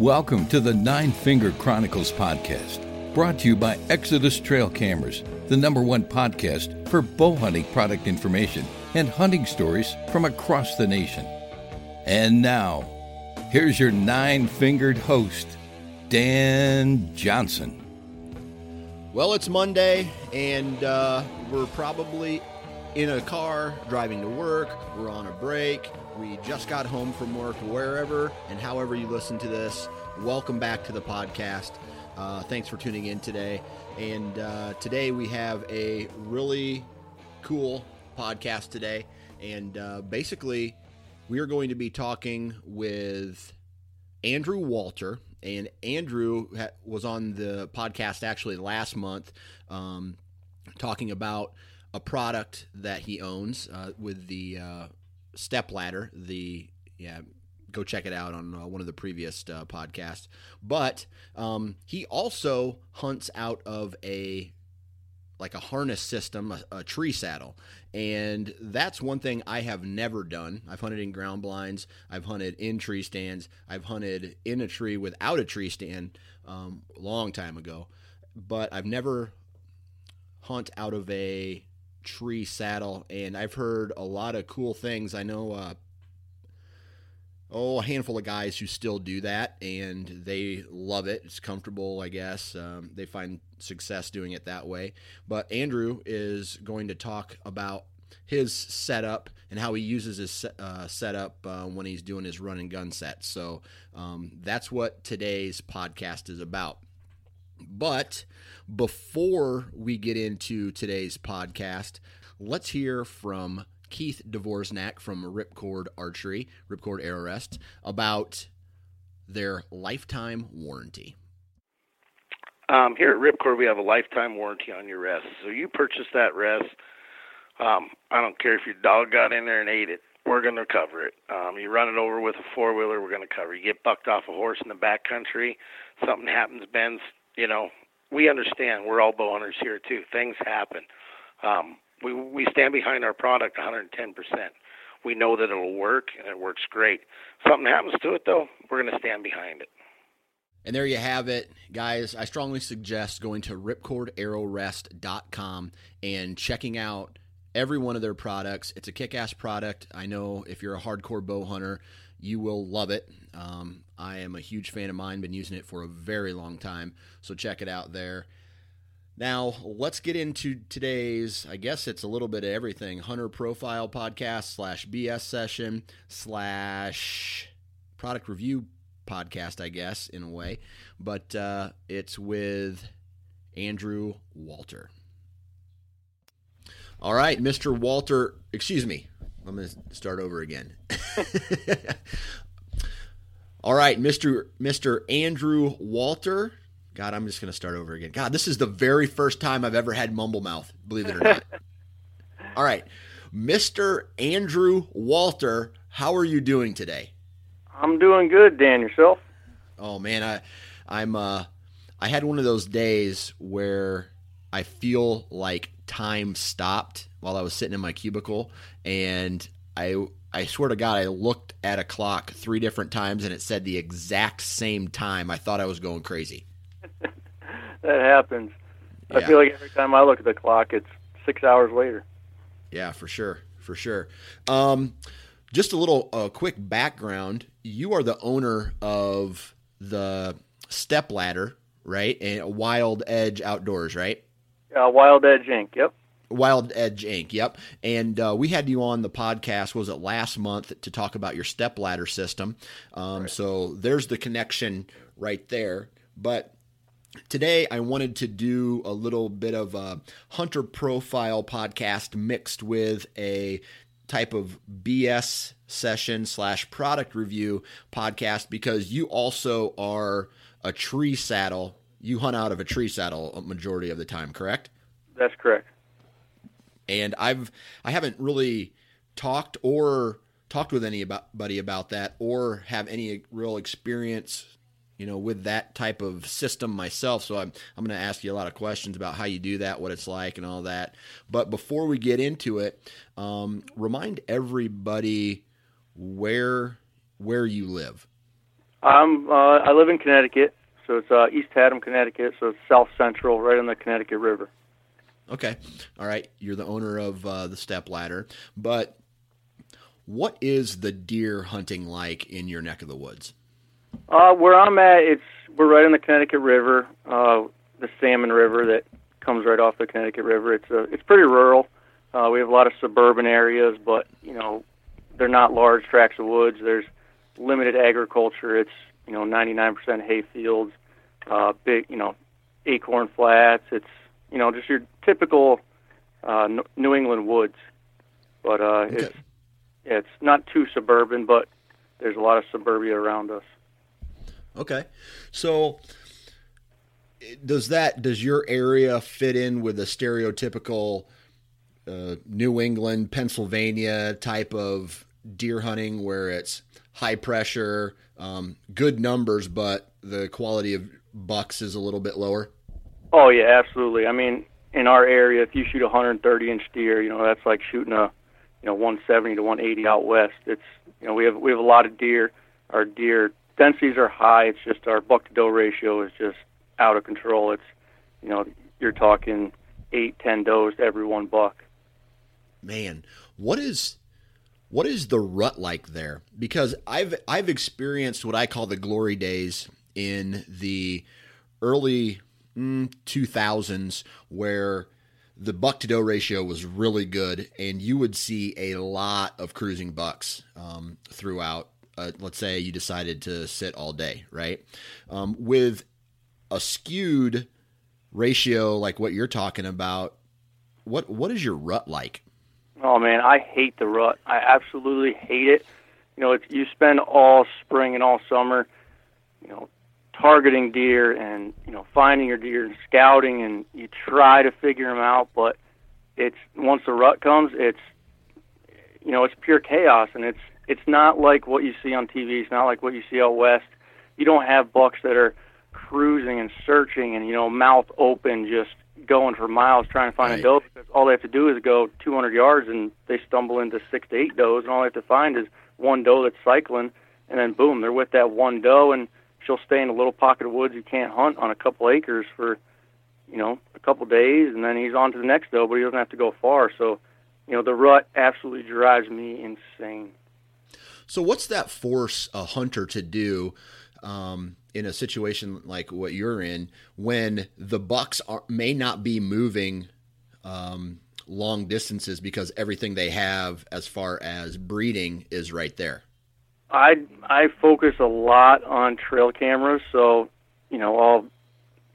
Welcome to the Nine Finger Chronicles podcast, brought to you by Exodus Trail Cameras, the number one podcast for bow hunting product information and hunting stories from across the nation. And now, here's your nine fingered host, Dan Johnson. Well, it's Monday, and uh, we're probably in a car driving to work. We're on a break. We just got home from work, wherever and however you listen to this. Welcome back to the podcast. Uh, thanks for tuning in today. And uh, today we have a really cool podcast today. And uh, basically, we are going to be talking with Andrew Walter. And Andrew ha- was on the podcast actually last month um, talking about a product that he owns uh, with the uh, step ladder. The yeah, go check it out on uh, one of the previous uh, podcasts. But um, he also hunts out of a like a harness system, a, a, tree saddle. And that's one thing I have never done. I've hunted in ground blinds, I've hunted in tree stands, I've hunted in a tree without a tree stand um, a long time ago. But I've never hunt out of a tree saddle. And I've heard a lot of cool things. I know uh, oh, a handful of guys who still do that and they love it. It's comfortable, I guess. Um, they find success doing it that way. But Andrew is going to talk about his setup and how he uses his uh, setup uh, when he's doing his run and gun sets. So um, that's what today's podcast is about. But before we get into today's podcast, let's hear from Keith Dvorznak from Ripcord Archery, Ripcord Arrow Rest, about their lifetime warranty. Um, here at Ripcord, we have a lifetime warranty on your rest. So you purchase that rest. Um, I don't care if your dog got in there and ate it. We're going to cover it. Um, you run it over with a four wheeler, we're going to cover. You get bucked off a horse in the back country, something happens, bends. You know, we understand. We're all bow hunters here too. Things happen. Um, we we stand behind our product 110 percent. We know that it'll work and it works great. something happens to it though, we're going to stand behind it. And there you have it, guys. I strongly suggest going to ripcordarrowrest.com and checking out every one of their products. It's a kick ass product. I know if you're a hardcore bow hunter, you will love it. Um, I am a huge fan of mine, been using it for a very long time. So check it out there. Now, let's get into today's, I guess it's a little bit of everything Hunter Profile Podcast slash BS session slash product review podcast, I guess, in a way. But uh, it's with Andrew Walter. All right, Mr. Walter, excuse me. I'm going to start over again. All right, Mr. Mr. Andrew Walter God, I'm just going to start over again. God, this is the very first time I've ever had mumble mouth, believe it or not. All right. Mr. Andrew Walter, how are you doing today? I'm doing good, Dan. Yourself? Oh man, I I'm uh I had one of those days where I feel like time stopped while I was sitting in my cubicle and I I swear to God, I looked at a clock three different times and it said the exact same time. I thought I was going crazy. that happens. Yeah. I feel like every time I look at the clock, it's six hours later. Yeah, for sure, for sure. Um, just a little uh, quick background. You are the owner of the Step Ladder, right? And Wild Edge Outdoors, right? Uh, Wild Edge Inc. Yep. Wild Edge Inc. Yep. And uh, we had you on the podcast. Was it last month to talk about your step ladder system? Um, right. So there's the connection right there. But today I wanted to do a little bit of a hunter profile podcast mixed with a type of BS session slash product review podcast because you also are a tree saddle. You hunt out of a tree saddle a majority of the time, correct? That's correct and I've I haven't really talked or talked with anybody about that or have any real experience you know with that type of system myself. So i'm, I'm going to ask you a lot of questions about how you do that what it's like and all that. But before we get into it um, remind everybody where where you live. Um, uh, i live in connecticut. So it's uh, east haddam connecticut. So it's south central right on the connecticut river. Okay. All right. You're the owner of uh, the Step Ladder, but what is the deer hunting like in your neck of the woods? Uh, where I'm at, it's we're right on the Connecticut River, uh, the Salmon River that comes right off the Connecticut River. It's a, it's pretty rural. Uh, we have a lot of suburban areas, but you know they're not large tracts of woods. There's limited agriculture. It's you know 99% hay fields, uh, big you know acorn flats. It's you know, just your typical uh, New England woods. But uh, okay. it's it's not too suburban, but there's a lot of suburbia around us. Okay, so does that does your area fit in with a stereotypical uh, New England, Pennsylvania type of deer hunting, where it's high pressure, um, good numbers, but the quality of bucks is a little bit lower? Oh yeah, absolutely. I mean, in our area, if you shoot a 130 inch deer, you know that's like shooting a, you know, 170 to 180 out west. It's you know we have we have a lot of deer. Our deer densities are high. It's just our buck to doe ratio is just out of control. It's you know you're talking eight, ten does to every one buck. Man, what is what is the rut like there? Because I've I've experienced what I call the glory days in the early 2000s where the buck to doe ratio was really good, and you would see a lot of cruising bucks um, throughout. Uh, let's say you decided to sit all day, right? Um, with a skewed ratio like what you're talking about, what what is your rut like? Oh man, I hate the rut. I absolutely hate it. You know, it's, you spend all spring and all summer, you know, targeting deer and you know finding your deer and scouting and you try to figure them out but it's once the rut comes it's you know it's pure chaos and it's it's not like what you see on TV it's not like what you see out west. You don't have bucks that are cruising and searching and you know mouth open just going for miles trying to find right. a doe because all they have to do is go 200 yards and they stumble into six to eight does and all they have to find is one doe that's cycling and then boom they're with that one doe and she'll stay in a little pocket of woods you can't hunt on a couple acres for you know a couple days and then he's on to the next doe but he doesn't have to go far. So you know the rut absolutely drives me insane so what's that force a hunter to do um, in a situation like what you're in when the bucks are, may not be moving um, long distances because everything they have as far as breeding is right there I I focus a lot on trail cameras, so you know I'll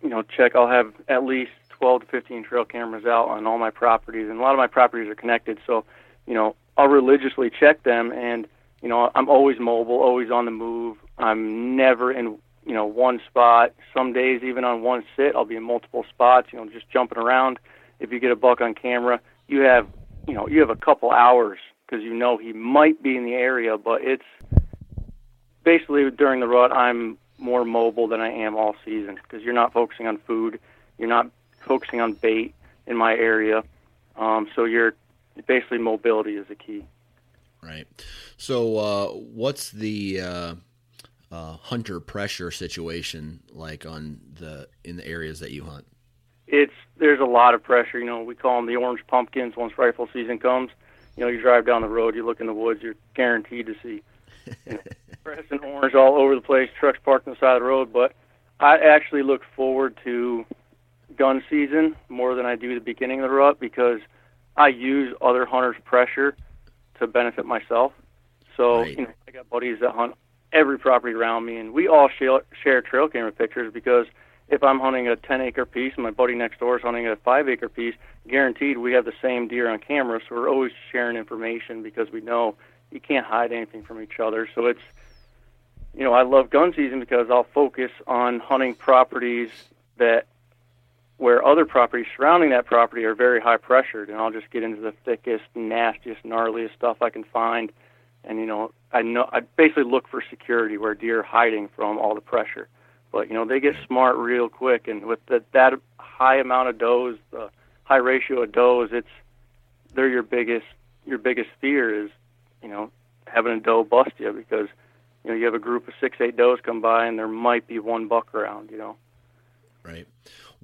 you know check. I'll have at least 12 to 15 trail cameras out on all my properties, and a lot of my properties are connected. So you know I'll religiously check them, and you know I'm always mobile, always on the move. I'm never in you know one spot. Some days even on one sit, I'll be in multiple spots. You know just jumping around. If you get a buck on camera, you have you know you have a couple hours because you know he might be in the area, but it's basically during the rut, I'm more mobile than I am all season because you're not focusing on food, you're not focusing on bait in my area, um, so you're basically mobility is the key. Right. So, uh, what's the uh, uh, hunter pressure situation like on the in the areas that you hunt? It's there's a lot of pressure. You know, we call them the orange pumpkins once rifle season comes. you know, you drive down the road, you look in the woods, you're guaranteed to see you know, and orange all over the place, trucks parked on the side of the road. But I actually look forward to gun season more than I do the beginning of the rut because I use other hunters' pressure to benefit myself. So right. you know, I got buddies that hunt every property around me, and we all share, share trail camera pictures because if I'm hunting a 10 acre piece and my buddy next door is hunting a 5 acre piece, guaranteed we have the same deer on camera. So we're always sharing information because we know you can't hide anything from each other. So it's, you know, I love gun season because I'll focus on hunting properties that where other properties surrounding that property are very high pressured, and I'll just get into the thickest, nastiest, gnarliest stuff I can find. And you know, I know I basically look for security where deer are hiding from all the pressure. But you know, they get smart real quick, and with the, that high amount of does, the high ratio of does, it's they're your biggest your biggest fear is you know having a doe bust you because you know you have a group of six eight does come by and there might be one buck around. You know. Right.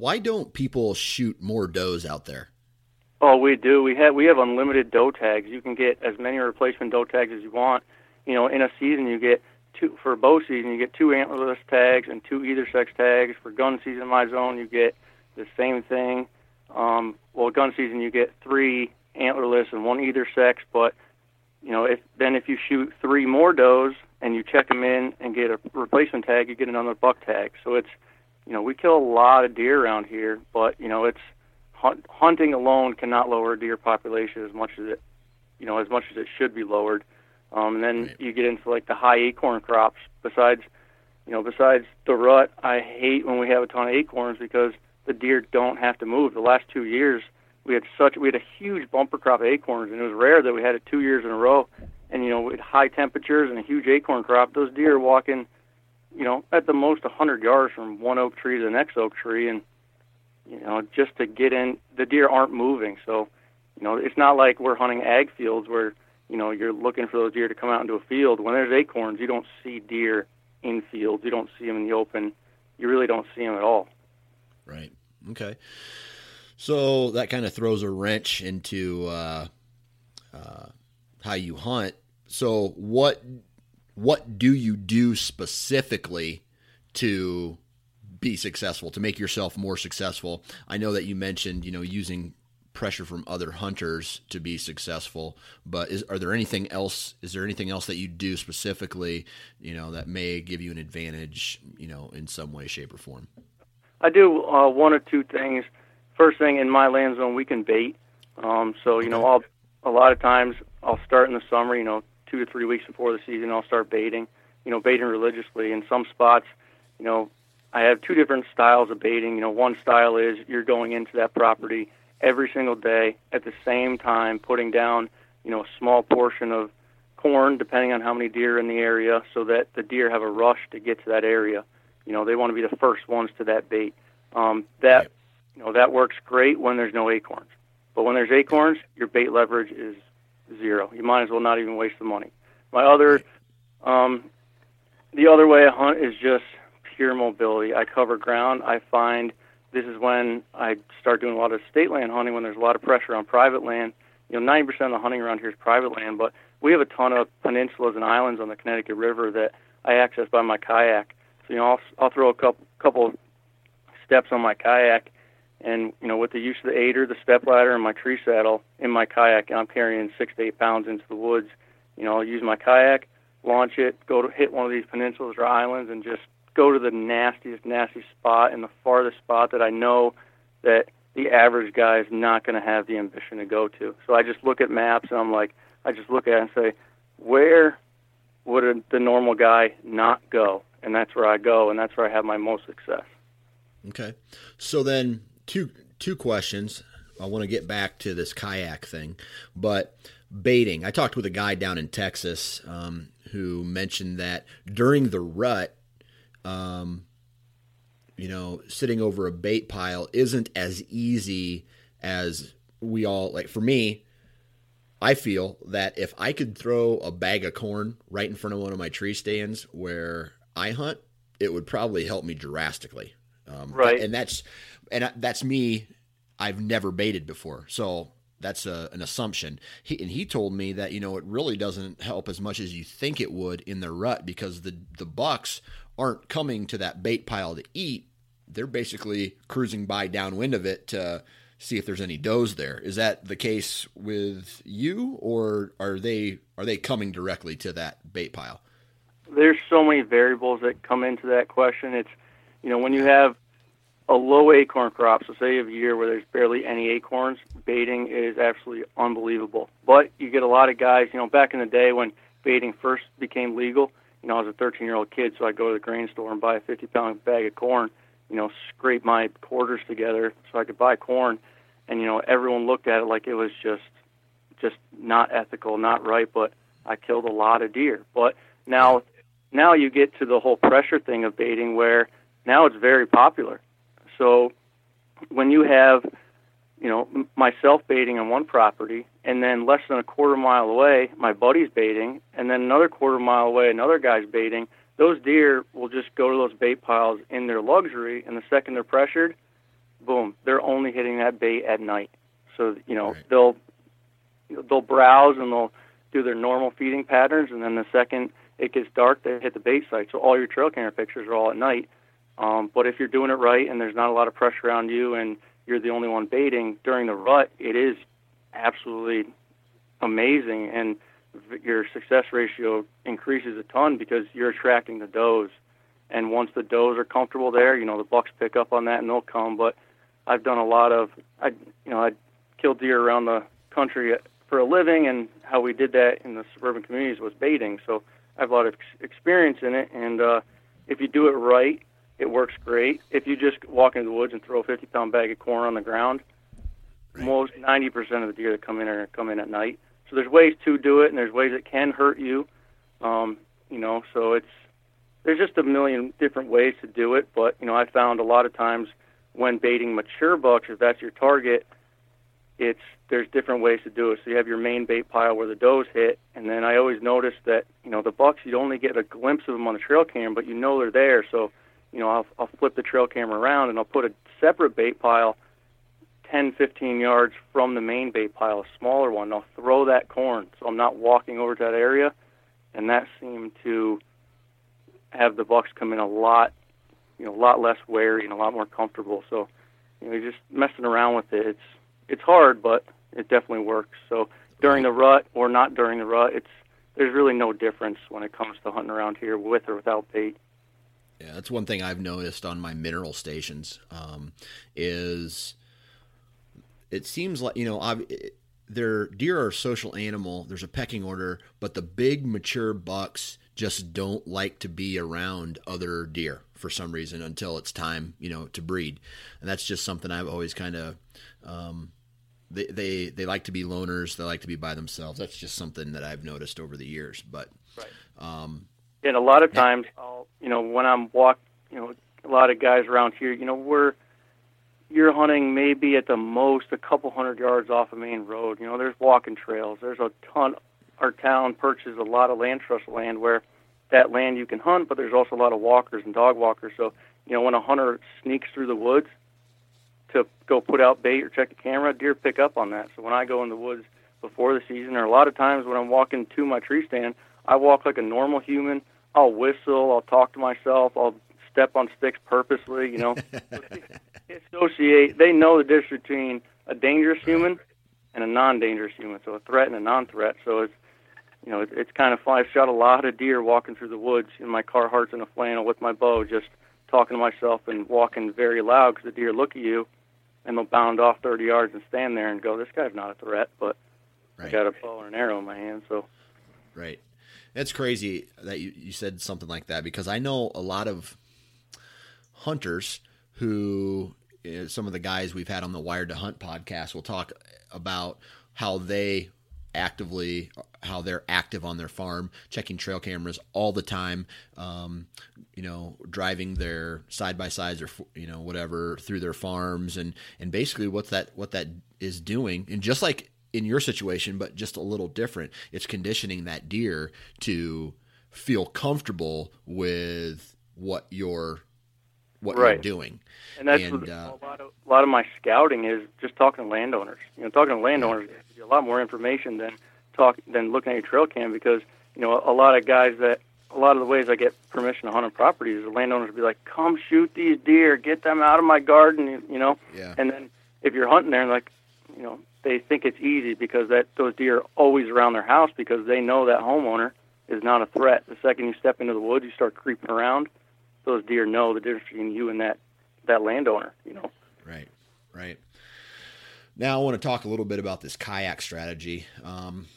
Why don't people shoot more does out there? Oh, we do. We have we have unlimited doe tags. You can get as many replacement doe tags as you want. You know, in a season you get two for bow season you get two antlerless tags and two either sex tags. For gun season my zone you get the same thing. Um, well, gun season you get three antlerless and one either sex. But you know, if then if you shoot three more does and you check them in and get a replacement tag, you get another buck tag. So it's you know, we kill a lot of deer around here, but you know, it's hunt, hunting alone cannot lower deer population as much as it, you know, as much as it should be lowered. Um, and then right. you get into like the high acorn crops. Besides, you know, besides the rut, I hate when we have a ton of acorns because the deer don't have to move. The last two years, we had such we had a huge bumper crop of acorns, and it was rare that we had it two years in a row. And you know, with high temperatures and a huge acorn crop, those deer walking you know, at the most a 100 yards from one oak tree to the next oak tree, and you know, just to get in, the deer aren't moving. So, you know, it's not like we're hunting ag fields where you know you're looking for those deer to come out into a field. When there's acorns, you don't see deer in fields. You don't see them in the open. You really don't see them at all. Right. Okay. So that kind of throws a wrench into uh, uh, how you hunt. So what what do you do specifically to be successful to make yourself more successful? I know that you mentioned you know using pressure from other hunters to be successful but is are there anything else is there anything else that you do specifically you know that may give you an advantage you know in some way shape or form? I do uh, one or two things. First thing in my land zone we can bait. Um, so you know I'll, a lot of times i'll start in the summer you know two to three weeks before the season, I'll start baiting. You know, baiting religiously. In some spots, you know, I have two different styles of baiting. You know, one style is you're going into that property every single day at the same time, putting down, you know, a small portion of corn, depending on how many deer in the area, so that the deer have a rush to get to that area. You know, they want to be the first ones to that bait. Um, that, you know, that works great when there's no acorns. But when there's acorns, your bait leverage is zero. You might as well not even waste the money. My other, um, the other way I hunt is just pure mobility. I cover ground. I find this is when I start doing a lot of state land hunting when there's a lot of pressure on private land. You know, 90% of the hunting around here is private land, but we have a ton of peninsulas and islands on the Connecticut River that I access by my kayak. So you know, I'll I'll throw a couple couple steps on my kayak and you know, with the use of the aider, the step ladder, and my tree saddle in my kayak, and I'm carrying six to eight pounds into the woods. You know, I'll use my kayak, launch it, go to hit one of these peninsulas or islands, and just go to the nastiest, nastiest spot and the farthest spot that I know that the average guy is not going to have the ambition to go to. So I just look at maps and I'm like, I just look at it and say, where would a, the normal guy not go? And that's where I go, and that's where I have my most success. Okay. So then two two questions. I want to get back to this kayak thing, but baiting. I talked with a guy down in Texas um, who mentioned that during the rut, um, you know, sitting over a bait pile isn't as easy as we all like. For me, I feel that if I could throw a bag of corn right in front of one of my tree stands where I hunt, it would probably help me drastically. Um, right. And that's and that's me. I've never baited before, so that's a, an assumption. He, and he told me that you know it really doesn't help as much as you think it would in the rut because the the bucks aren't coming to that bait pile to eat. They're basically cruising by downwind of it to see if there's any does there. Is that the case with you, or are they are they coming directly to that bait pile? There's so many variables that come into that question. It's you know when you have a low acorn crop, so say a year where there's barely any acorns, baiting is absolutely unbelievable. But you get a lot of guys, you know, back in the day when baiting first became legal, you know, I was a 13 year old kid, so I'd go to the grain store and buy a 50 pound bag of corn, you know, scrape my quarters together so I could buy corn. And, you know, everyone looked at it like it was just, just not ethical, not right, but I killed a lot of deer. But now, now you get to the whole pressure thing of baiting where now it's very popular so when you have, you know, myself baiting on one property, and then less than a quarter mile away, my buddy's baiting, and then another quarter mile away, another guy's baiting, those deer will just go to those bait piles in their luxury, and the second they're pressured, boom, they're only hitting that bait at night. So you know right. they'll they'll browse and they'll do their normal feeding patterns, and then the second it gets dark, they hit the bait site. So all your trail camera pictures are all at night. Um, but if you're doing it right and there's not a lot of pressure on you and you're the only one baiting during the rut, it is absolutely amazing. And your success ratio increases a ton because you're attracting the does. And once the does are comfortable there, you know, the bucks pick up on that and they'll come. But I've done a lot of, I, you know, I killed deer around the country for a living, and how we did that in the suburban communities was baiting. So I have a lot of experience in it. And uh, if you do it right, it works great. If you just walk into the woods and throw a 50 pound bag of corn on the ground, right. most 90% of the deer that come in are come in at night. So there's ways to do it, and there's ways that can hurt you. Um, you know, so it's there's just a million different ways to do it. But you know, I found a lot of times when baiting mature bucks, if that's your target, it's there's different ways to do it. So you have your main bait pile where the does hit, and then I always notice that you know the bucks you only get a glimpse of them on the trail cam, but you know they're there. So you know, I'll, I'll flip the trail camera around and I'll put a separate bait pile 10, 15 yards from the main bait pile, a smaller one. I'll throw that corn so I'm not walking over to that area, and that seemed to have the bucks come in a lot, you know, a lot less wary and a lot more comfortable. So, you know, just messing around with it. It's it's hard, but it definitely works. So during the rut or not during the rut, it's there's really no difference when it comes to hunting around here with or without bait. Yeah, that's one thing I've noticed on my mineral stations um, is it seems like you know I've, their deer are a social animal. There's a pecking order, but the big mature bucks just don't like to be around other deer for some reason until it's time, you know, to breed. And that's just something I've always kind of um, they, they they like to be loners. They like to be by themselves. That's just something that I've noticed over the years. But right. um, and a lot of times, I'll, you know, when I'm walk, you know, a lot of guys around here, you know, we're you're hunting maybe at the most a couple hundred yards off a main road. You know, there's walking trails. There's a ton. Our town purchases a lot of land trust land where that land you can hunt, but there's also a lot of walkers and dog walkers. So, you know, when a hunter sneaks through the woods to go put out bait or check the camera, deer pick up on that. So when I go in the woods before the season, or a lot of times when I'm walking to my tree stand, I walk like a normal human. I'll whistle. I'll talk to myself. I'll step on sticks purposely. You know, associate. They know the difference between a dangerous human and a non-dangerous human. So a threat and a non-threat. So it's you know, it's, it's kind of fun. I've shot a lot of deer walking through the woods in my Carhartts in a flannel with my bow, just talking to myself and walking very loud because the deer look at you and they'll bound off 30 yards and stand there and go, "This guy's not a threat," but right. I got a bow and an arrow in my hand, so. Right. It's crazy that you, you said something like that because I know a lot of hunters who you know, some of the guys we've had on the Wired to Hunt podcast will talk about how they actively how they're active on their farm checking trail cameras all the time um, you know driving their side by sides or you know whatever through their farms and and basically what's that what that is doing. And just like in your situation, but just a little different. It's conditioning that deer to feel comfortable with what you're what right. you're doing. And that's and, uh, a lot of a lot of my scouting is just talking to landowners. You know, talking to landowners gives you a lot more information than talk than looking at your trail cam because you know a lot of guys that a lot of the ways I get permission to hunt on properties, the landowners will be like, "Come shoot these deer, get them out of my garden," you know. Yeah. And then if you're hunting there, like, you know, they think it's easy because that those deer are always around their house because they know that homeowner is not a threat. The second you step into the woods, you start creeping around. Those deer know the difference between you and that that landowner. You know. Right. Right. Now I want to talk a little bit about this kayak strategy. Um,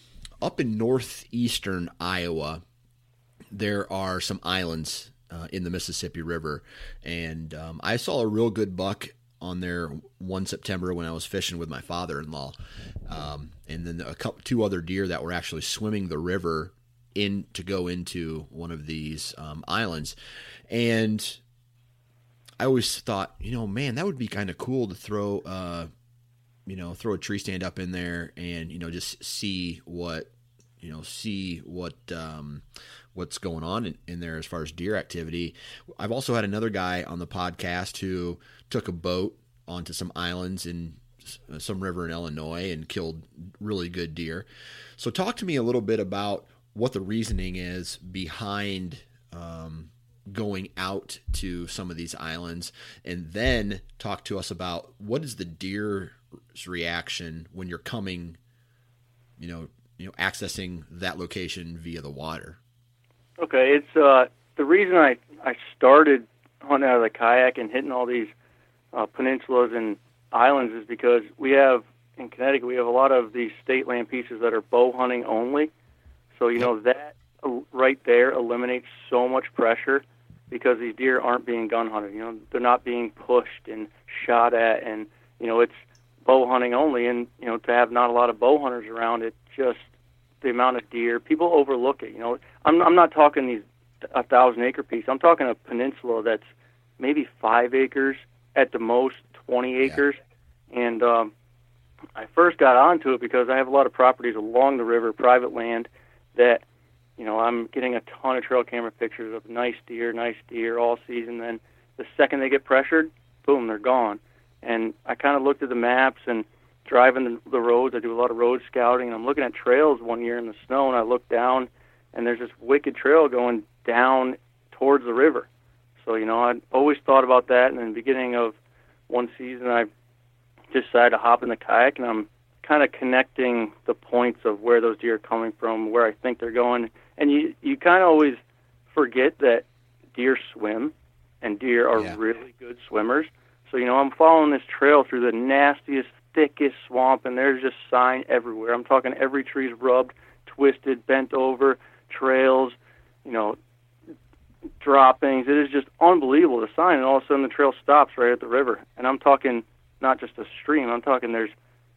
up in northeastern Iowa, there are some islands uh, in the Mississippi River, and um, I saw a real good buck on there one September when I was fishing with my father-in-law, um, and then a couple, two other deer that were actually swimming the river in to go into one of these um, islands, and I always thought, you know, man, that would be kind of cool to throw, uh, you know, throw a tree stand up in there and you know just see what, you know, see what um, what's going on in, in there as far as deer activity. I've also had another guy on the podcast who took a boat onto some islands in some river in Illinois and killed really good deer. So talk to me a little bit about what the reasoning is behind um, going out to some of these islands and then talk to us about what is the deer's reaction when you're coming you know you know accessing that location via the water Okay, it's uh the reason I I started hunting out of the kayak and hitting all these uh, peninsulas and islands is because we have in Connecticut we have a lot of these state land pieces that are bow hunting only. So you know that right there eliminates so much pressure because these deer aren't being gun hunted. You know they're not being pushed and shot at, and you know it's bow hunting only. And you know to have not a lot of bow hunters around, it just the amount of deer people overlook it. You know I'm I'm not talking these a thousand acre piece. I'm talking a peninsula that's maybe five acres at the most, twenty acres, and um, I first got onto it because I have a lot of properties along the river, private land, that you know I'm getting a ton of trail camera pictures of nice deer, nice deer all season. Then the second they get pressured, boom, they're gone. And I kind of looked at the maps and driving the, the roads. I do a lot of road scouting, and I'm looking at trails one year in the snow, and I look down and there's this wicked trail going down towards the river. So you know, I'd always thought about that. And in the beginning of one season, I decided to hop in the kayak, and I'm kind of connecting the points of where those deer are coming from, where I think they're going. And you you kind of always forget that deer swim, and deer are Yeah. really good swimmers. So you know, I'm following this trail through the nastiest, thickest swamp, and there's just sign everywhere. I'm talking every tree's rubbed, twisted, bent over, trails, you know, droppings. It is just unbelievable the sign, and all of a sudden the trail stops right at the river. And I'm talking not just a stream. I'm talking there's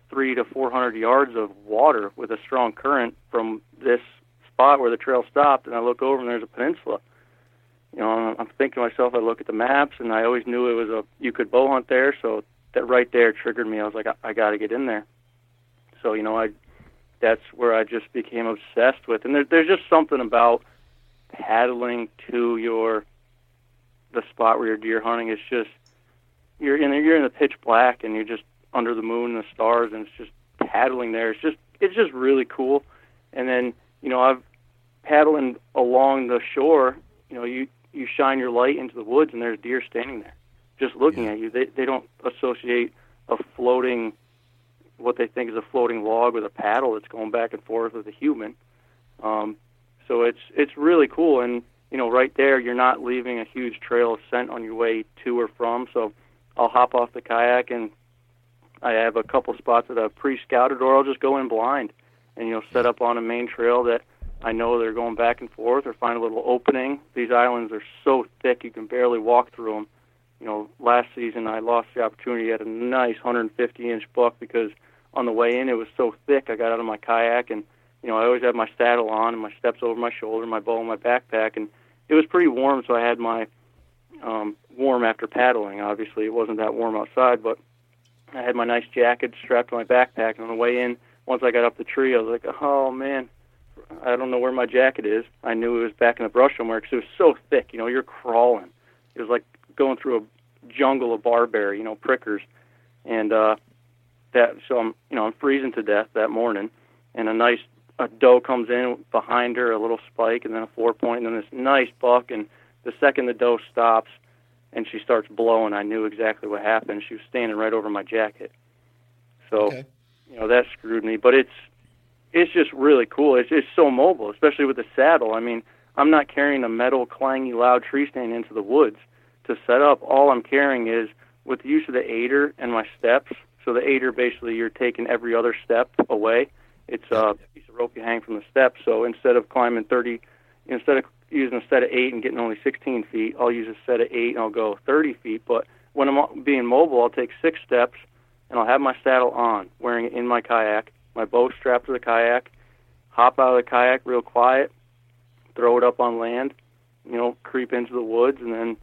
three to four hundred yards of water with a strong current from this spot where the trail stopped. And I look over and there's a peninsula. You know, I'm- I'm thinking to myself. I look at the maps, and I always knew it was a you could bow hunt there. So that right there triggered me. I was like, I, I got to get in there. So you know, I that's where I just became obsessed with. And there, there's just something about paddling to your the spot where you're deer hunting. It's just you're in you're in the pitch black and you're just under the moon and the stars, and it's just paddling there. It's just it's just really cool. And then you know I've paddling along the shore. You know you you shine your light into the woods and there's deer standing there, just looking Yeah. at you. They they don't associate a floating what they think is a floating log with a paddle that's going back and forth with a human. Um, so it's it's really cool, and you know, right there, you're not leaving a huge trail of scent on your way to or from. So I'll hop off the kayak, and I have a couple spots that I've pre-scouted, or I'll just go in blind, and you know, set up on a main trail that I know they're going back and forth, or find a little opening. These islands are so thick you can barely walk through them. You know, last season I lost the opportunity at a nice 150 inch buck because on the way in it was so thick. I got out of my kayak and you know I always had my saddle on and my steps over my shoulder, my bow in my backpack, and it was pretty warm, so I had my um, warm after paddling. Obviously, it wasn't that warm outside, but I had my nice jacket strapped to my backpack. And on the way in, once I got up the tree, I was like, "Oh man, I don't know where my jacket is." I knew it was back in the brush somewhere because it was so thick. You know, you're crawling. It was like going through a jungle of barberry. You know, prickers, and uh, that so I'm you know I'm freezing to death that morning, and a nice a doe comes in behind her, a little spike, and then a four point, and then this nice buck, and the second the doe stops and she starts blowing, I knew exactly what happened. She was standing right over my jacket, so Okay. you know that screwed me. But it's it's just really cool. It's it's so mobile, especially with the saddle. I mean, I'm not carrying a metal clangy loud tree stand into the woods to set up. All I'm carrying is with the use of the aider and my steps. So the aider basically you're taking every other step away. It's a piece of rope you hang from the steps. So instead of climbing 30, instead of using a set of eight and getting only 16 feet, I'll use a set of eight and I'll go 30 feet. But when I'm being mobile, I'll take six steps and I'll have my saddle on, wearing it in my kayak, my bow strapped to the kayak, hop out of the kayak real quiet, throw it up on land, you know, creep into the woods, and then,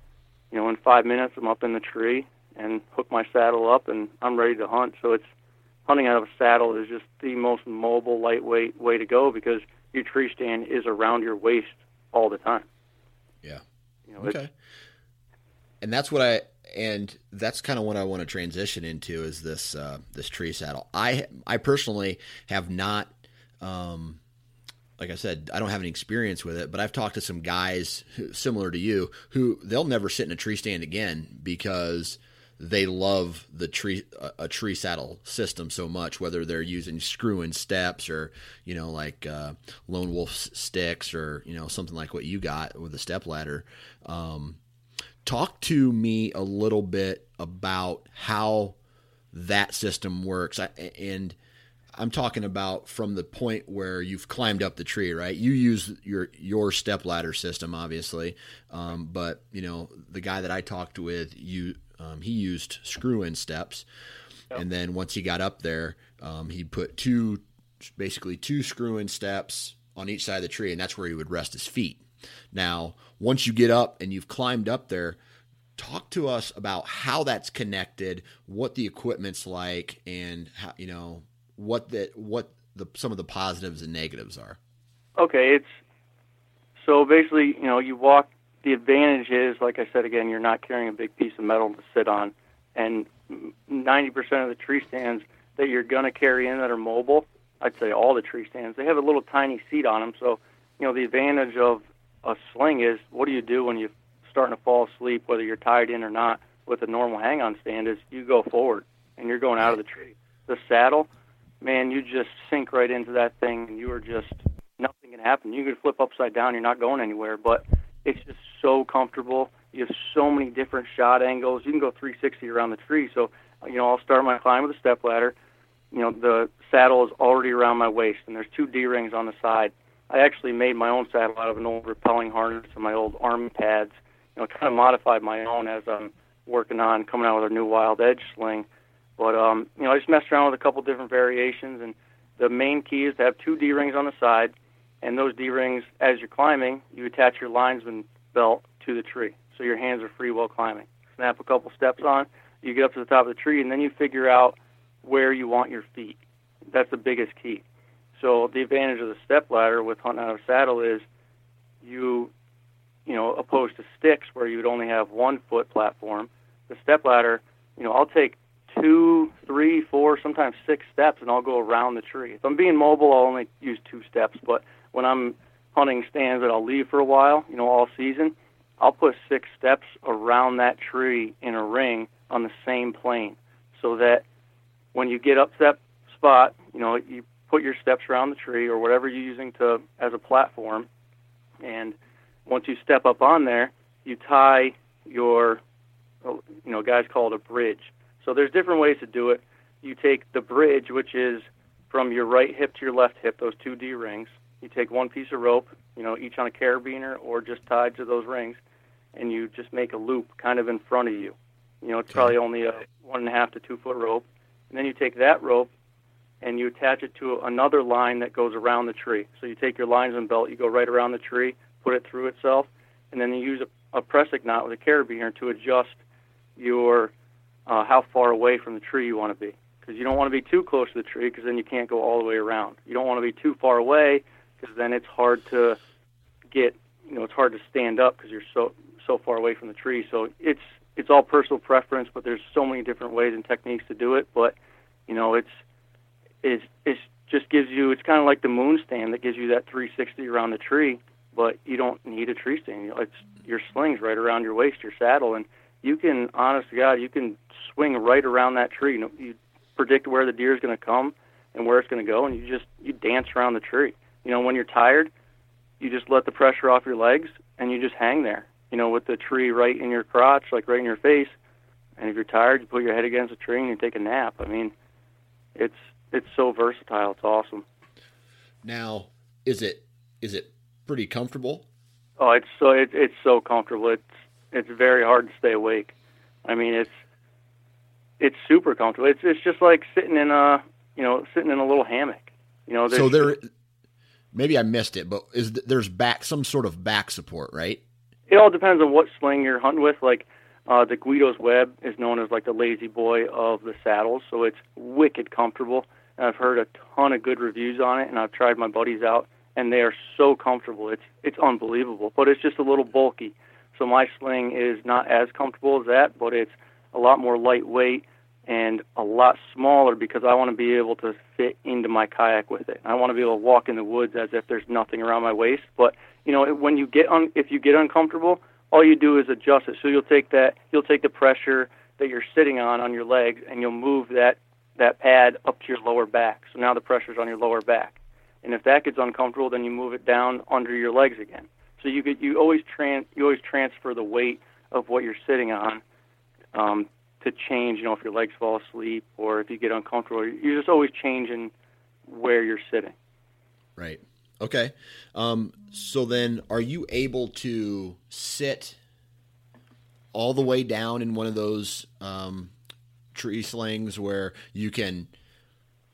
you know, in five minutes I'm up in the tree and hook my saddle up and I'm ready to hunt. So it's hunting out of a saddle is just the most mobile, lightweight way to go because your tree stand is around your waist all the time. Yeah. You know, Okay. And that's what I and that's kind of what I want to transition into is this uh, this tree saddle. I I personally have not um, like I said, I don't have any experience with it, but I've talked to some guys who, similar to you who they'll never sit in a tree stand again because they love the tree a, a tree saddle system so much. Whether they're using screw in steps or you know like uh, lone wolf sticks or you know something like what you got with the step ladder. Um, talk to me a little bit about how that system works I, and i'm talking about from the point where you've climbed up the tree right you use your your step ladder system obviously um, but you know the guy that i talked with you um, he used screw in steps and then once he got up there um, he put two basically two screw in steps on each side of the tree and that's where he would rest his feet now, once you get up and you've climbed up there, talk to us about how that's connected, what the equipment's like, and how you know what the what the some of the positives and negatives are. Okay, it's so basically, you know, you walk. The advantage is, like I said again, you're not carrying a big piece of metal to sit on, and 90% of the tree stands that you're gonna carry in that are mobile, I'd say all the tree stands, they have a little tiny seat on them. So, you know, the advantage of a sling is, what do you do when you're starting to fall asleep, whether you're tied in or not? With a normal hang-on stand, is you go forward and you're going out of the tree. The saddle, man, you just sink right into that thing, and you are just nothing can happen. You could flip upside down, you're not going anywhere, but it's just so comfortable. You have so many different shot angles. You can go 360 around the tree. So, you know, I'll start my climb with a step ladder. You know, the saddle is already around my waist, and there's two D rings on the side. I actually made my own saddle out of an old rappelling harness and my old army pads. You know, kind of modified my own as I'm working on coming out with a new Wild Edge sling. But um, you know, I just messed around with a couple different variations, and the main key is to have two D rings on the side, and those D rings, as you're climbing, you attach your linesman belt to the tree, so your hands are free while climbing. Snap a couple steps on, you get up to the top of the tree, and then you figure out where you want your feet. That's the biggest key. So the advantage of the step ladder with hunting out of saddle is you, you know, opposed to sticks where you would only have one foot platform. The step ladder, you know, I'll take two, three, four, sometimes six steps, and I'll go around the tree. If I'm being mobile, I'll only use two steps. But when I'm hunting stands that I'll leave for a while, you know, all season, I'll put six steps around that tree in a ring on the same plane, so that when you get up to that spot, you know, you put your steps around the tree or whatever you're using to as a platform, and once you step up on there, you tie your, you know, guys call it a bridge. So there's different ways to do it. You take the bridge, which is from your right hip to your left hip, those two D rings. You take one piece of rope, you know, each on a carabiner or just tied to those rings, and you just make a loop kind of in front of you. You know, it's Okay. probably only a one and a half to two foot rope. And then you take that rope and you attach it to another line that goes around the tree. So you take your linesman belt, you go right around the tree, put it through itself, and then you use a, a Prusik knot with a carabiner to adjust your uh, how far away from the tree you want to be. Because you don't want to be too close to the tree, because then you can't go all the way around. You don't want to be too far away, because then it's hard to get. You know, it's hard to stand up because you're so so far away from the tree. So it's it's all personal preference, but there's so many different ways and techniques to do it. But you know, it's it's it's just gives you it's kind of like the moon stand that gives you that 360 around the tree, but you don't need a tree stand. It's your slings right around your waist, your saddle, and you can, honest to God, you can swing right around that tree. You, know, you predict where the deer is going to come and where it's going to go, and you just you dance around the tree. You know, when you're tired, you just let the pressure off your legs and you just hang there. You know, with the tree right in your crotch, like right in your face. And if you're tired, you put your head against the tree and you take a nap. I mean, it's it's so versatile. It's awesome. Now, is it is it pretty comfortable? Oh, it's so it, it's so comfortable. It's it's very hard to stay awake. I mean, it's it's super comfortable. It's it's just like sitting in a you know sitting in a little hammock. You know, so there. Maybe I missed it, but is there's back some sort of back support, right? It all depends on what sling you're hunting with. Like uh, the Guido's Web is known as like the lazy boy of the saddles, so it's wicked comfortable. And I've heard a ton of good reviews on it, and I've tried my buddies out, and they are so comfortable. It's it's unbelievable, but it's just a little bulky. So my sling is not as comfortable as that, but it's a lot more lightweight and a lot smaller because I want to be able to fit into my kayak with it. I want to be able to walk in the woods as if there's nothing around my waist. But you know, when you get un- if you get uncomfortable, all you do is adjust it. So you'll take that you'll take the pressure that you're sitting on on your legs and you'll move that that pad up to your lower back. So now the pressure's on your lower back. And if that gets uncomfortable, then you move it down under your legs again. So you get you always tran you always transfer the weight of what you're sitting on um, to change. You know, if your legs fall asleep or if you get uncomfortable, you're just always changing where you're sitting. Right. Okay. Um, so then, are you able to sit all the way down in one of those um, tree slings where you can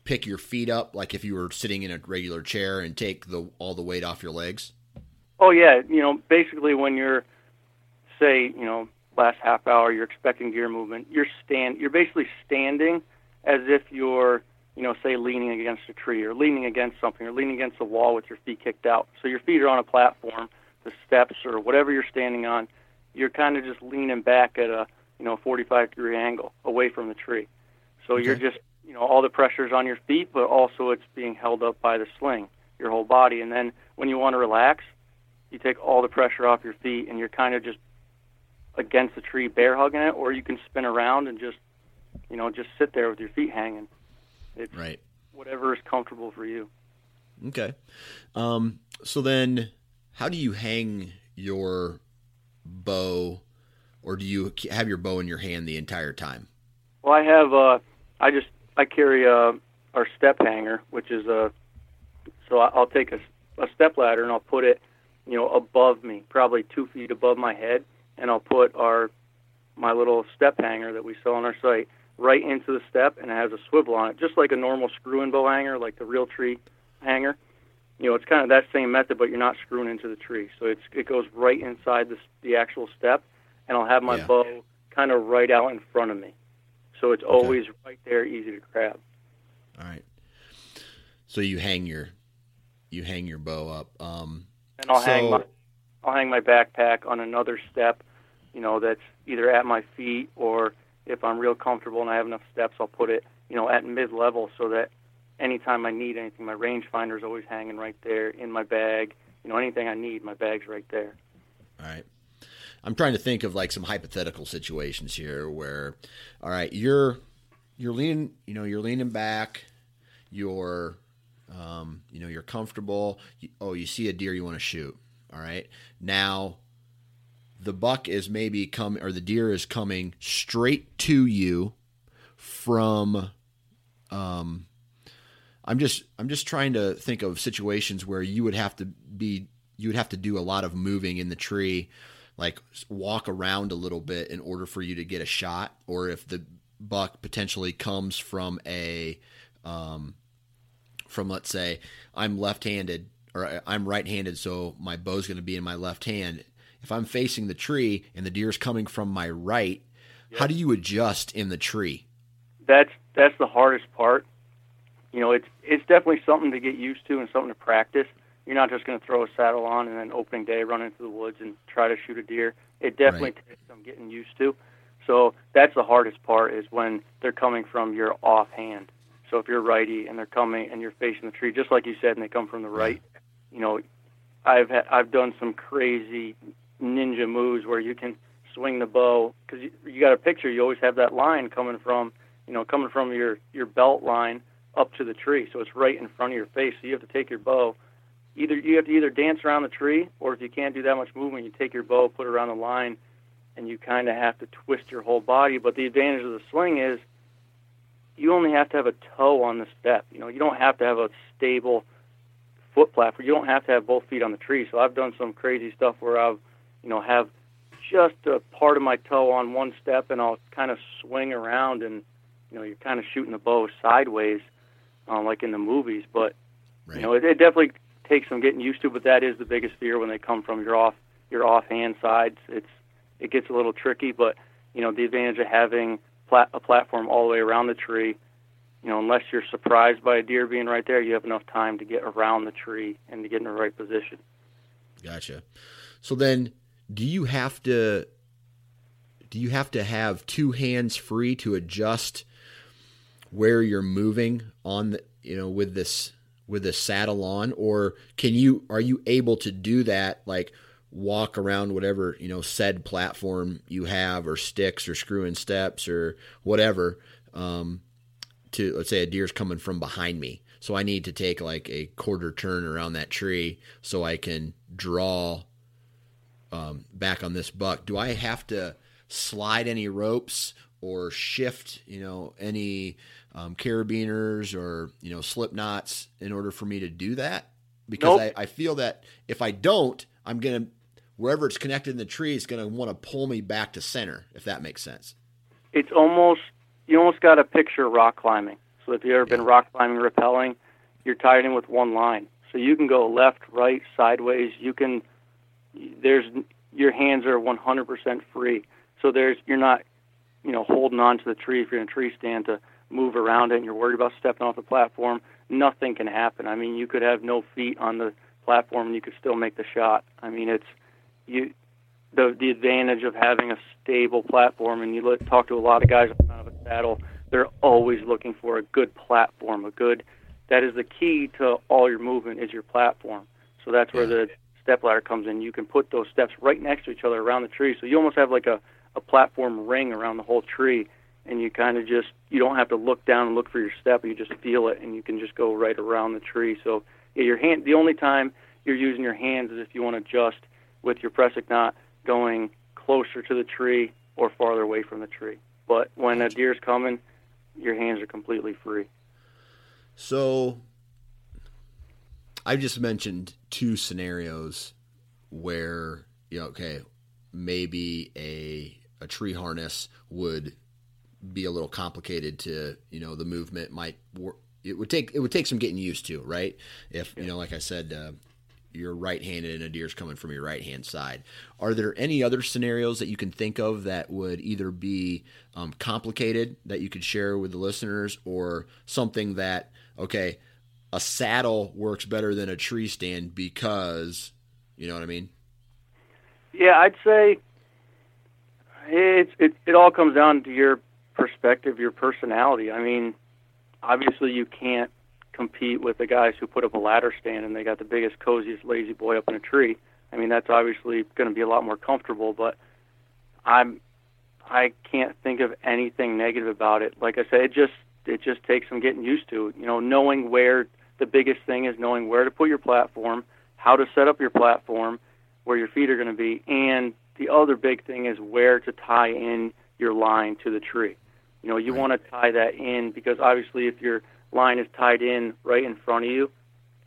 pick your feet up, like if you were sitting in a regular chair, and take the all the weight off your legs? Oh yeah, you know, basically when you're, say, you know, last half hour, you're expecting gear movement. You're stand, you're basically standing as if you're, you know, say leaning against a tree or leaning against something or leaning against a wall with your feet kicked out. So your feet are on a platform, the steps or whatever you're standing on. You're kind of just leaning back at a, you know, 45 degree angle away from the tree. So okay. you're just, you know, all the pressure's on your feet, but also it's being held up by the sling, your whole body. And then when you want to relax, you take all the pressure off your feet and you're kind of just against the tree bear hugging it or you can spin around and just you know just sit there with your feet hanging. It's right. whatever is comfortable for you. Okay. Um, so then how do you hang your bow or do you have your bow in your hand the entire time? Well i have uh i just i carry uh our step hanger which is a so i'll take a, a step ladder and i'll put it you know, above me, probably two feet above my head, and I'll put our my little step hanger that we sell on our site right into the step, and it has a swivel on it, just like a normal screw-in bow hanger, like the real tree hanger. You know, it's kind of that same method, but you're not screwing into the tree, so it's it goes right inside the the actual step, and I'll have my yeah. bow kind of right out in front of me, so it's okay. always right there, easy to grab. All right. So you hang your you hang your bow up. Um, and I'll so, hang my I'll hang my backpack on another step, you know, that's either at my feet or if I'm real comfortable and I have enough steps, I'll put it, you know, at mid level so that anytime I need anything, my rangefinder is always hanging right there in my bag. You know, anything I need, my bag's right there. All right. I'm trying to think of like some hypothetical situations here where, all right, you're you're leaning, you know, you're leaning back, you're um, you know, you're comfortable. You, oh, you see a deer you want to shoot. All right. Now, the buck is maybe coming, or the deer is coming straight to you from. Um, I'm just I'm just trying to think of situations where you would have to be you would have to do a lot of moving in the tree, like walk around a little bit in order for you to get a shot, or if the buck potentially comes from a um, from let's say I'm left-handed or I'm right-handed, so my bow's going to be in my left hand. If I'm facing the tree and the deer's coming from my right, yep. how do you adjust in the tree? That's that's the hardest part. You know, it's it's definitely something to get used to and something to practice. You're not just going to throw a saddle on and then opening day run into the woods and try to shoot a deer. It definitely right. takes some getting used to. So that's the hardest part is when they're coming from your offhand. So if you're righty and they're coming and you're facing the tree, just like you said, and they come from the right, you know, I've had, I've done some crazy ninja moves where you can swing the bow because you, you got a picture. You always have that line coming from, you know, coming from your your belt line up to the tree, so it's right in front of your face. So you have to take your bow. Either you have to either dance around the tree, or if you can't do that much movement, you take your bow, put it around the line, and you kind of have to twist your whole body. But the advantage of the sling is you only have to have a toe on the step. You know, you don't have to have a stable foot platform. You don't have to have both feet on the tree. So I've done some crazy stuff where I've, you know, have just a part of my toe on one step, and I'll kind of swing around, and you know, you're kind of shooting the bow sideways um, like in the movies. But right. you know, it, it definitely takes some getting used to. But that is the biggest fear when they come from your off your offhand sides. It's it gets a little tricky, but you know, the advantage of having plat- a platform all the way around the tree. You know, unless you're surprised by a deer being right there, you have enough time to get around the tree and to get in the right position. Gotcha. So then, do you have to do you have to have two hands free to adjust where you're moving on the, you know with this with this saddle on? Or can you are you able to do that like walk around whatever you know said platform you have or sticks or screw-in steps or whatever um, to let's say a deer's coming from behind me? So i need to take like a quarter turn around that tree so i can draw um, back on this buck do i have to slide any ropes or shift you know any um, carabiners or you know slip knots in order for me to do that because nope. I, I feel that if I don't, I'm gonna wherever it's connected in the tree is gonna want to pull me back to center if that makes sense. It's almost you almost got to picture of rock climbing. So if you've ever yeah. been rock climbing, rappelling, you're tied in with one line. So you can go left, right, sideways. You can there's your hands are 100% free. So there's you're not you know holding on to the tree if you're in a tree stand to move around it and you're worried about stepping off the platform, nothing can happen. I mean, you could have no feet on the platform and you could still make the shot. I mean, it's you the the advantage of having a stable platform and you look, talk to a lot of guys out of a saddle, they're always looking for a good platform, a good that is the key to all your movement is your platform. So that's where the step ladder comes in. You can put those steps right next to each other around the tree. So you almost have like a, a platform ring around the whole tree and you kind of just you don't have to look down and look for your step. You just feel it, and you can just go right around the tree. So yeah, your hand. The only time you're using your hands is if you want to adjust with your Prusik knot going closer to the tree or farther away from the tree. But when a deer's coming, your hands are completely free. So I just mentioned two scenarios where you know, okay, maybe a a tree harness would be a little complicated to you know the movement might work it would take it would take some getting used to right? If you know like i said uh, you're right-handed and a deer's coming from your right hand side. Are there any other scenarios that you can think of that would either be um, complicated that you could share with the listeners or something that okay a saddle works better than a tree stand because you know what i mean yeah i'd say it's it, it all comes down to your perspective, your personality. I mean, obviously you can't compete with the guys who put up a ladder stand and they got the biggest, coziest lazy boy up in a tree. I mean, that's obviously going to be a lot more comfortable, but I'm I can't think of anything negative about it. Like I said, it just it just takes some getting used to. You know, knowing where the biggest thing is knowing where to put your platform, how to set up your platform, where your feet are going to be, and the other big thing is where to tie in your line to the tree. You know, you right. want to tie that in because obviously if your line is tied in right in front of you,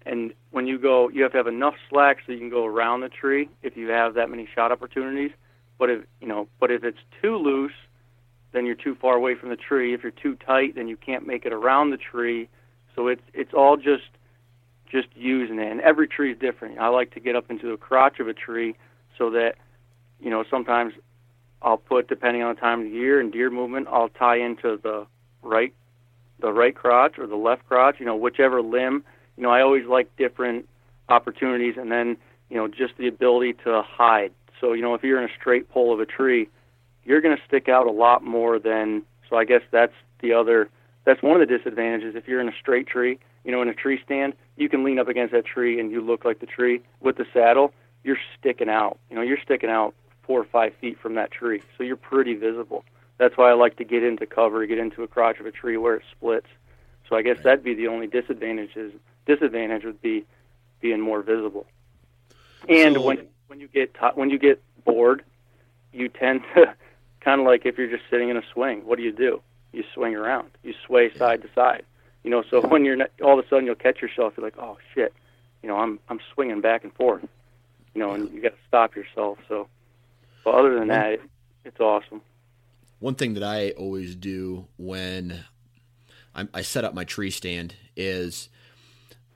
and when you go, you have to have enough slack so you can go around the tree if you have that many shot opportunities. But if you know, but if it's too loose, then you're too far away from the tree. If you're too tight, then you can't make it around the tree. So it's it's all just just using it. And every tree is different. I like to get up into the crotch of a tree so that you know sometimes I'll put depending on the time of the year and deer movement, I'll tie into the right the right crotch or the left crotch, you know, whichever limb. You know, I always like different opportunities and then, you know, just the ability to hide. So, you know, if you're in a straight pole of a tree, you're going to stick out a lot more than. So I guess that's the other. That's one of the disadvantages. If you're in a straight tree, you know, in a tree stand, you can lean up against that tree and you look like the tree. With the saddle, you're sticking out. You know, you're sticking out four or five feet from that tree, so you're pretty visible. That's why I like to get into cover, get into a crotch of a tree where it splits. So I guess right. that'd be the only disadvantage. Is disadvantage would be being more visible. And so, when when you get t- when you get bored, you tend to kind of like if you're just sitting in a swing. What do you do? You swing around. You sway side to side. You know, so when you're not, all of a sudden you'll catch yourself. You're like, oh shit, you know, I'm I'm swinging back and forth. You know, and you got to stop yourself. So, but other than that, it, it's awesome. One thing that I always do when I'm, I set up my tree stand is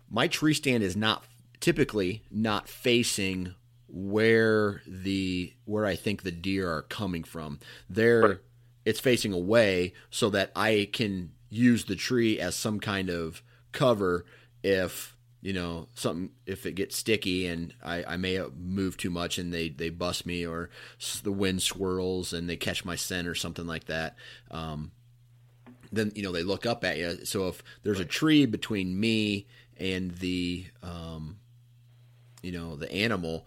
my tree stand is not typically not facing where the where I think the deer are coming from. Right. It's facing away so that I can use the tree as some kind of cover if you know something if it gets sticky and I, I may move too much and they they bust me or the wind swirls and they catch my scent or something like that um, then you know they look up at you so if there's a tree between me and the um, you know the animal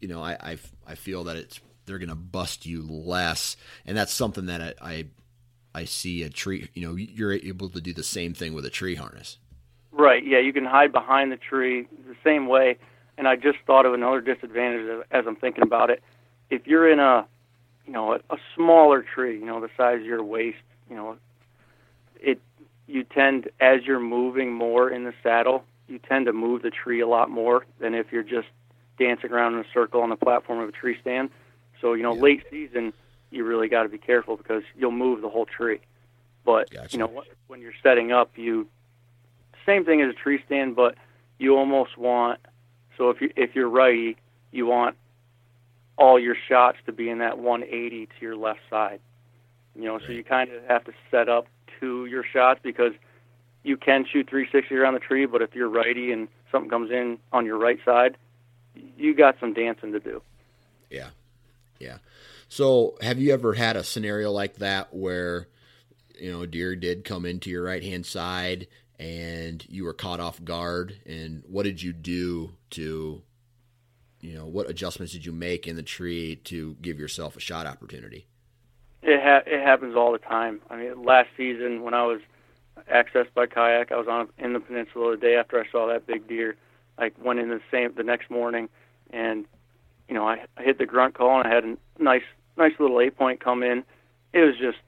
you know I, I, I feel that it's they're gonna bust you less and that's something that I, I I see a tree you know you're able to do the same thing with a tree harness Right. Yeah, you can hide behind the tree the same way. And I just thought of another disadvantage as I'm thinking about it. If you're in a, you know, a, a smaller tree, you know, the size of your waist, you know, it you tend as you're moving more in the saddle, you tend to move the tree a lot more than if you're just dancing around in a circle on the platform of a tree stand. So, you know, yeah. late season, you really got to be careful because you'll move the whole tree. But, gotcha. you know, when you're setting up, you same thing as a tree stand, but you almost want so if you if you're righty, you want all your shots to be in that 180 to your left side. You know, so you kind of have to set up to your shots because you can shoot 360 around the tree, but if you're righty and something comes in on your right side, you got some dancing to do. Yeah. Yeah. So, have you ever had a scenario like that where you know, deer did come into your right hand side and you were caught off guard? And what did you do to you know what adjustments did you make in the tree to give yourself a shot opportunity? It ha- it happens all the time. I mean last season when i was accessed by kayak i was on in the peninsula the day after i saw that big deer i went in the same the next morning and you know i, I hit the grunt call and i had a nice nice little eight point come in it was just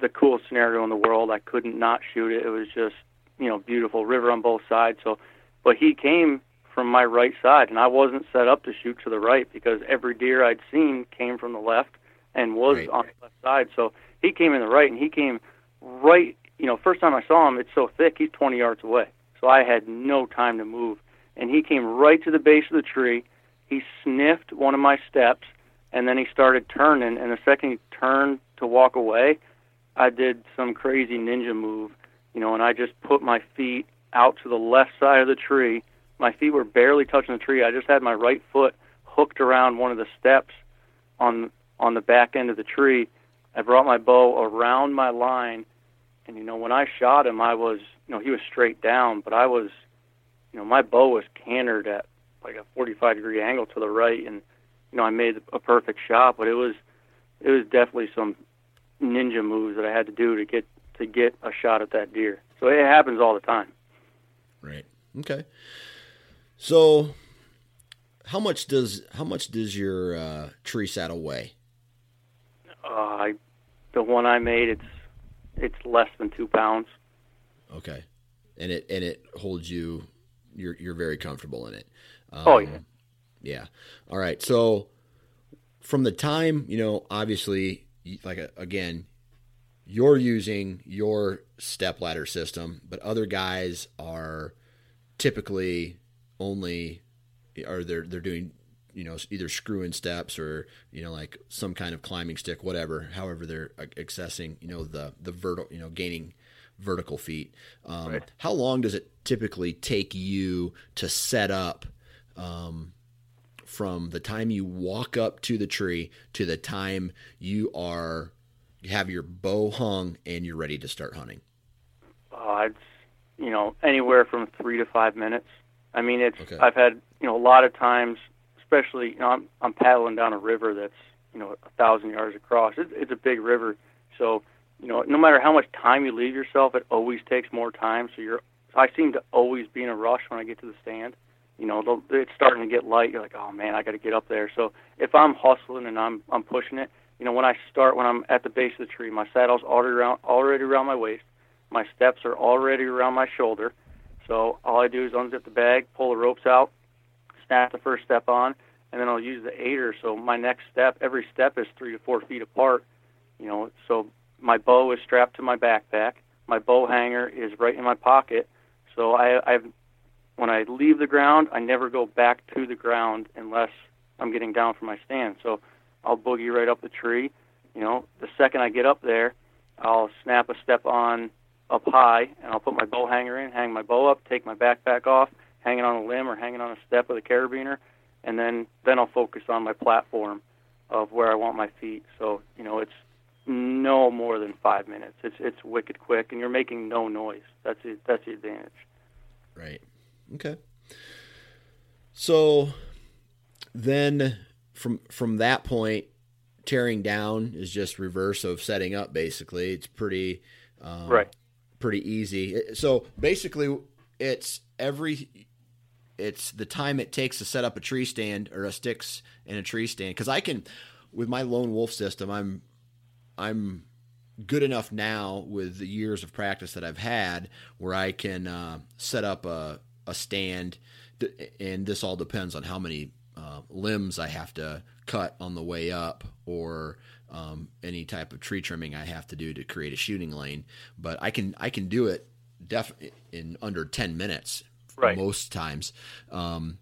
the coolest scenario in the world i couldn't not shoot it it was just you know beautiful river on both sides. So, but he came from my right side, and I wasn't set up to shoot to the right because every deer I'd seen came from the left and was right. on the left side. So he came in the right, and he came right. You know, first time I saw him, it's so thick, he's 20 yards away. So I had no time to move, and he came right to the base of the tree. He sniffed one of my steps, and then he started turning. And the second he turned to walk away, I did some crazy ninja move you know, and I just put my feet out to the left side of the tree. My feet were barely touching the tree. I just had my right foot hooked around one of the steps on on the back end of the tree. I brought my bow around my line, and you know, when I shot him, I was, you know, he was straight down, but I was, you know, my bow was cantered at like a 45 degree angle to the right, and you know, I made a perfect shot. But it was, it was definitely some ninja moves that I had to do to get to get a shot at that deer. So it happens all the time. Right. Okay. So how much does how much does your uh, tree saddle weigh? Uh, I, the one I made, it's it's less than two pounds. Okay, and it and it holds you. You're you're very comfortable in it. Um, oh yeah. Yeah. All right. So from the time you know, obviously, like again, you're using your step ladder system, but other guys are typically only or they're they're doing you know either screw-in steps or you know like some kind of climbing stick whatever however they're accessing you know the the vertical you know gaining vertical feet um, right. how long does it typically take you to set up um, from the time you walk up to the tree to the time you are have your bow hung and you're ready to start hunting? Uh, it's you know anywhere from three to five minutes. I mean, it's Okay. I've had you know a lot of times, especially you know I'm I'm paddling down a river that's you know a thousand yards across. It's, it's a big river, so you know no matter how much time you leave yourself, it always takes more time. So you're I seem to always be in a rush when I get to the stand. You know, it's starting to get light. You're like, oh man, I got to get up there. So if I'm hustling and I'm I'm pushing it, you know, when I start when I'm at the base of the tree, my saddle's already around already around my waist. My steps are already around my shoulder. So all I do is unzip the bag, pull the ropes out, snap the first step on, and then I'll use the aider. So my next step, every step is three to four feet apart. You know, so my bow is strapped to my backpack. My bow hanger is right in my pocket. So I, I've when I leave the ground, I never go back to the ground unless I'm getting down from my stand. So I'll boogie right up the tree. You know, the second I get up there, I'll snap a step on up high, and I'll put my bow hanger in, hang my bow up, take my backpack off, hang it on a limb or hang it on a step with a carabiner, and then then I'll focus on my platform of where I want my feet. So you know, it's no more than five minutes. It's it's wicked quick, and you're making no noise. That's it. That's the advantage. Right. Okay. So then from from that point, tearing down is just reverse of setting up. Basically, it's pretty um, Right. pretty easy. So basically, it's every it's the time it takes to set up a tree stand or a sticks in a tree stand. Because I can, with my lone wolf system, I'm I'm good enough now with the years of practice that I've had where I can uh, set up a, a stand, and this all depends on how many uh, limbs I have to cut on the way up or um, any type of tree trimming I have to do to create a shooting lane. But I can I can do it def- in under ten minutes Right. most times. Um,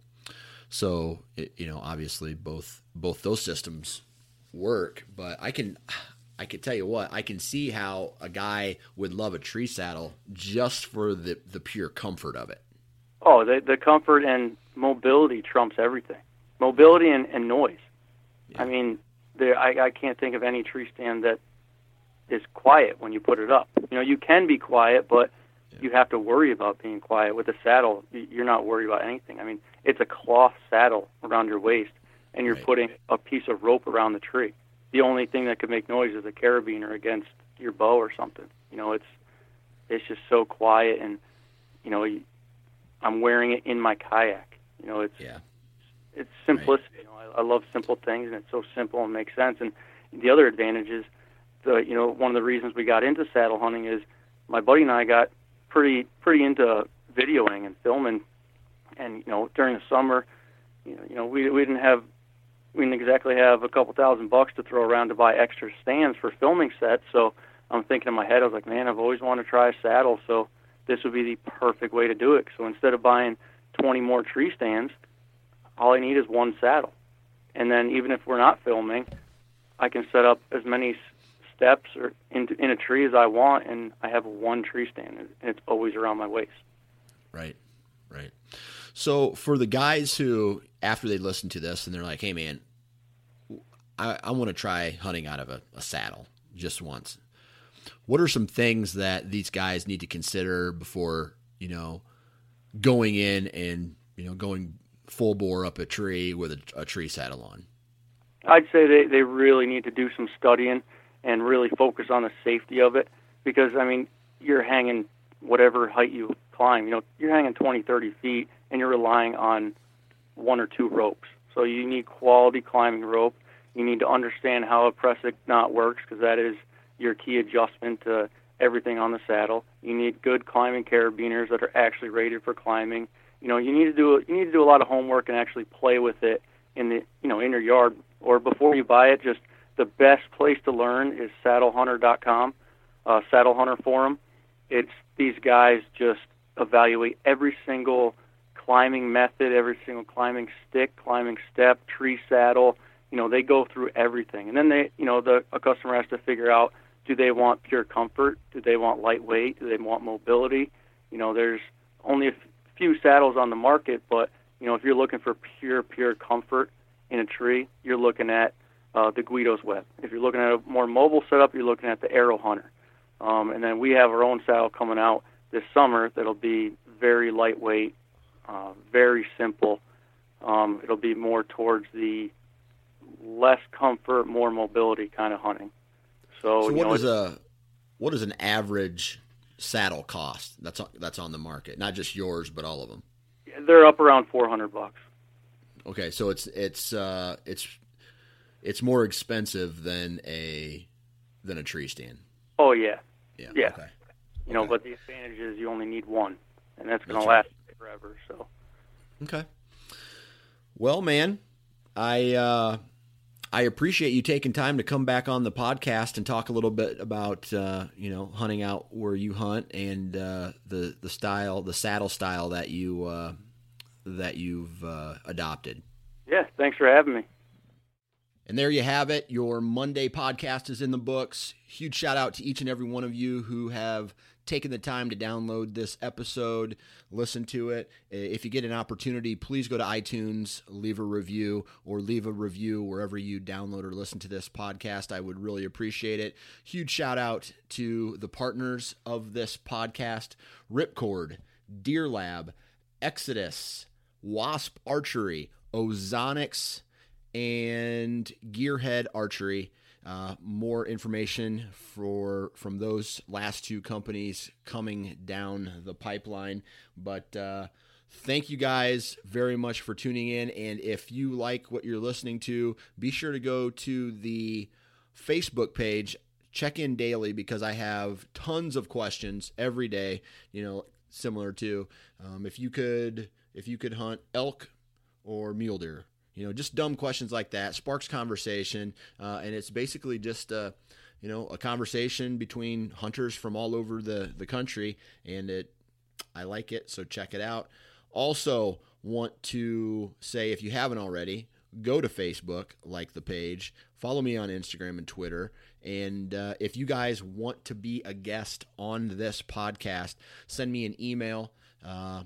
so it, you know, obviously both both those systems work, but I can I can tell you what I can see how a guy would love a tree saddle just for the the pure comfort of it. Oh, the the comfort and mobility trumps everything. Mobility and, and noise. I mean, there I, I can't think of any tree stand that is quiet when you put it up. You know, you can be quiet, but you have to worry about being quiet. With a saddle, you're not worried about anything. I mean, it's a cloth saddle around your waist, and you're Right. putting a piece of rope around the tree. The only thing that could make noise is a carabiner against your bow or something. You know, it's it's just so quiet, and you know, you, I'm wearing it in my kayak. You know, it's Yeah. it's simplicity. You know, I, I love simple things, and it's so simple and makes sense. And the other advantage is, the you know, one of the reasons we got into saddle hunting is my buddy and I got pretty pretty into videoing and filming. And you know, during the summer, you know, you know, we we didn't have we didn't exactly have a couple thousand bucks to throw around to buy extra stands for filming sets. So I'm thinking in my head, I was like, man, I've always wanted to try a saddle, so this would be the perfect way to do it. So instead of buying 20 more tree stands, all I need is one saddle. And then even if we're not filming, I can set up as many steps or in, in a tree as I want, and I have one tree stand, and it's always around my waist. Right. Right. So for the guys who, after they listen to this and they're like, "Hey, man, I, I want to try hunting out of a, a saddle just once," what are some things that these guys need to consider before you know going in and you know going full bore up a tree with a, a tree saddle on? I'd say they, they really need to do some studying and really focus on the safety of it because, I mean, you're hanging whatever height you climb. You know, you're hanging 20, 30 feet and you're relying on one or two ropes. So you need quality climbing rope. You need to understand how a Prusik knot works because that is your key adjustment to everything on the saddle. You need good climbing carabiners that are actually rated for climbing. You know, you need to do you need to do a lot of homework and actually play with it in the you know in your yard or before you buy it. Just the best place to learn is saddlehunter.com, uh, Saddle Hunter Forum. It's these guys just evaluate every single climbing method, every single climbing stick, climbing step, tree saddle. You know, they go through everything, and then they, you know, the a customer has to figure out: do they want pure comfort? Do they want lightweight? Do they want mobility? You know, there's only a few saddles on the market, but you know, if you're looking for pure, pure comfort, in a tree, you're looking at uh, the Guido's web. If you're looking at a more mobile setup, you're looking at the Aero Hunter. Um, and then we have our own saddle coming out this summer that'll be very lightweight, uh, very simple. Um, it'll be more towards the less comfort, more mobility kind of hunting. So, So what know, a what does an average saddle cost? That's on, that's on the market, not just yours, but all of them. they're up around 400 bucks. Okay, so it's it's uh, it's it's more expensive than a than a tree stand. Oh yeah, Yeah. Yeah. Okay. you know, Okay. but the advantage is you only need one, and that's going to last forever. So. Okay. Well, man, I uh, I appreciate you taking time to come back on the podcast and talk a little bit about uh, you know hunting out where you hunt and uh, the the style, the saddle style that you uh, that you've uh, adopted. Yeah, thanks for having me. And there you have it. Your Monday podcast is in the books. Huge shout out to each and every one of you who have taken the time to download this episode, listen to it. If you get an opportunity, please go to iTunes, leave a review, or leave a review wherever you download or listen to this podcast. I would really appreciate it. Huge shout out to the partners of this podcast Ripcord, Deer Lab, Exodus, Wasp Archery, Ozonics, and Gearhead Archery. Uh, more information for from those last two companies coming down the pipeline. But uh, thank you guys very much for tuning in. And if you like what you're listening to, be sure to go to the Facebook page. Check in daily because I have tons of questions every day. You know, similar to um, if you could if you could hunt elk or mule deer you know just dumb questions like that sparks conversation uh, and it's basically just uh, you know a conversation between hunters from all over the the country and it i like it so check it out. Also want to say if you haven't already go to facebook like the page follow me on instagram and twitter and uh, if you guys want to be a guest on this podcast send me an email uh,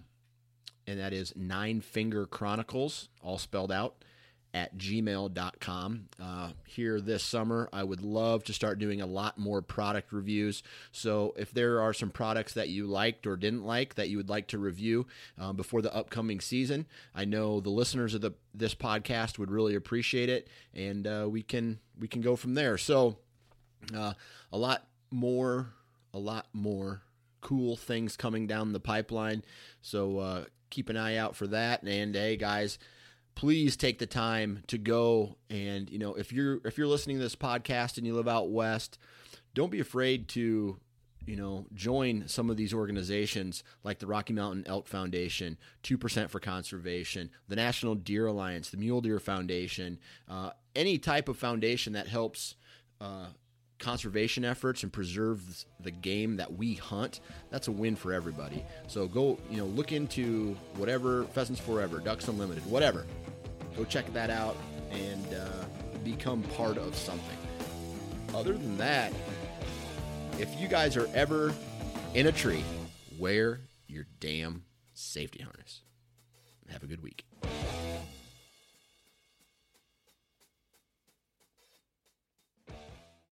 and that is nine finger chronicles all spelled out at gmail.com uh, here this summer i would love to start doing a lot more product reviews. So if there are some products that you liked or didn't like that you would like to review um, before the upcoming season i know the listeners of the this podcast would really appreciate it and uh, we can we can go from there. So uh, a lot more a lot more cool things coming down the pipeline. So uh, keep an eye out for that. And hey guys please take the time to go and you know if you're if you're listening to this podcast and you live out west don't be afraid to you know join some of these organizations like the rocky mountain elk foundation 2% for conservation the national deer alliance the mule deer foundation uh, any type of foundation that helps uh, conservation efforts and preserves the game that we hunt that's a win for everybody. So go you know look into whatever pheasants forever ducks unlimited whatever. Go check that out and uh, become part of something. Other than that if you guys are ever in a tree wear your damn safety harness. Have a good week